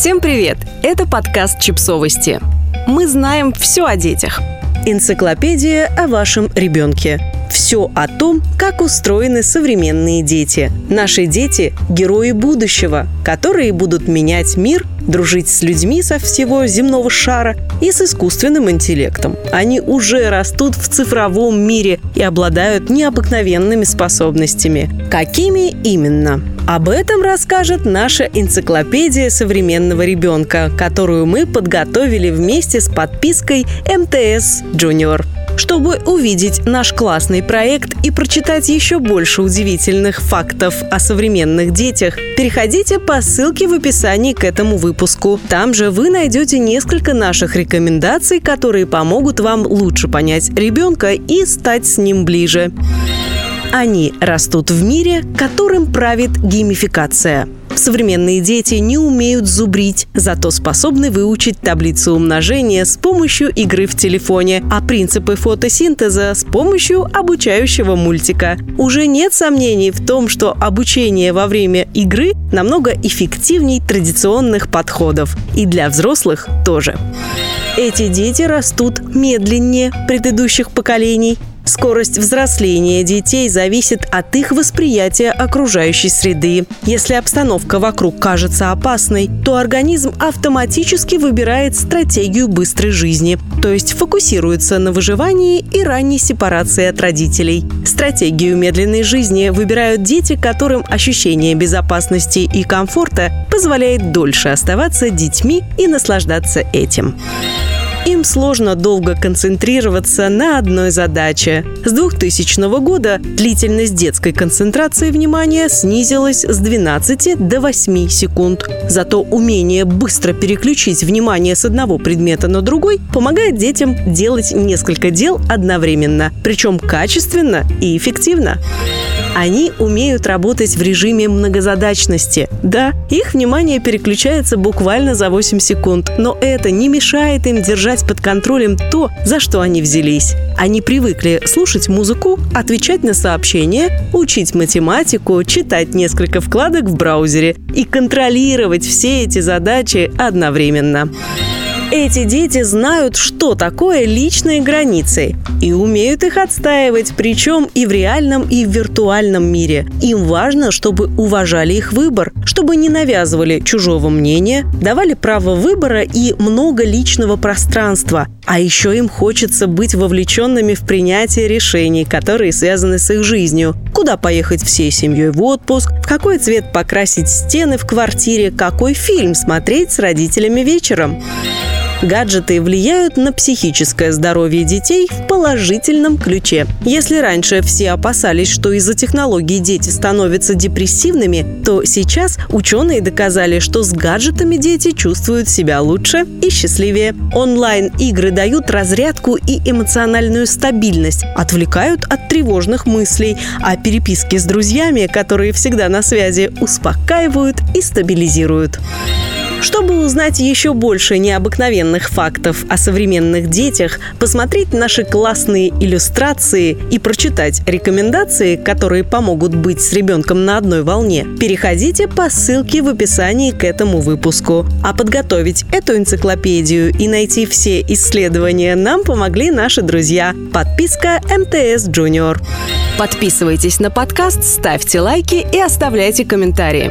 Всем привет! Это подкаст «Чипсовости». Мы знаем все о детях. Энциклопедия о вашем ребенке. Все о том, как устроены современные дети. Наши дети – герои будущего, которые будут менять мир, дружить с людьми со всего земного шара и с искусственным интеллектом. Они уже растут в цифровом мире и обладают необыкновенными способностями. Какими именно? Об этом расскажет наша энциклопедия современного ребенка, которую мы подготовили вместе с подпиской МТС Junior. Чтобы увидеть наш классный проект и прочитать еще больше удивительных фактов о современных детях, переходите по ссылке в описании к этому выпуску. Там же вы найдете несколько наших рекомендаций, которые помогут вам лучше понять ребенка и стать с ним ближе. Они растут в мире, которым правит геймификация. Современные дети не умеют зубрить, зато способны выучить таблицу умножения с помощью игры в телефоне, а принципы фотосинтеза с помощью обучающего мультика. Уже нет сомнений в том, что обучение во время игры намного эффективней традиционных подходов. И для взрослых тоже. Эти дети растут медленнее предыдущих поколений, Скорость взросления детей зависит от их восприятия окружающей среды. Если обстановка вокруг кажется опасной, то организм автоматически выбирает стратегию быстрой жизни, то есть фокусируется на выживании и ранней сепарации от родителей. Стратегию медленной жизни выбирают дети, которым ощущение безопасности и комфорта позволяет дольше оставаться детьми и наслаждаться этим. Им сложно долго концентрироваться на одной задаче. С 2000 года длительность детской концентрации внимания снизилась с 12 до 8 секунд. Зато умение быстро переключить внимание с одного предмета на другой помогает детям делать несколько дел одновременно, причем качественно и эффективно. Они умеют работать в режиме многозадачности. Да, их внимание переключается буквально за 8 секунд, но это не мешает им держать под контролем то, за что они взялись. Они привыкли слушать музыку, отвечать на сообщения, учить математику, читать несколько вкладок в браузере и контролировать все эти задачи одновременно. Эти дети знают, что такое личные границы и умеют их отстаивать, причем и в реальном, и в виртуальном мире. Им важно, чтобы уважали их выбор, чтобы не навязывали чужого мнения, давали право выбора и много личного пространства. А еще им хочется быть вовлеченными в принятие решений, которые связаны с их жизнью. Куда поехать всей семьей в отпуск, в какой цвет покрасить стены в квартире, какой фильм смотреть с родителями вечером. Гаджеты влияют на психическое здоровье детей в положительном ключе. Если раньше все опасались, что из-за технологий дети становятся депрессивными, то сейчас ученые доказали, что с гаджетами дети чувствуют себя лучше и счастливее. Онлайн-игры дают разрядку и эмоциональную стабильность, отвлекают от тревожных мыслей, а переписки с друзьями, которые всегда на связи, успокаивают и стабилизируют. Чтобы узнать еще больше необыкновенных фактов о современных детях, посмотреть наши классные иллюстрации и прочитать рекомендации, которые помогут быть с ребенком на одной волне, переходите по ссылке в описании к этому выпуску. А подготовить эту энциклопедию и найти все исследования нам помогли наши друзья. Подписка МТС Junior. Подписывайтесь на подкаст, ставьте лайки и оставляйте комментарии.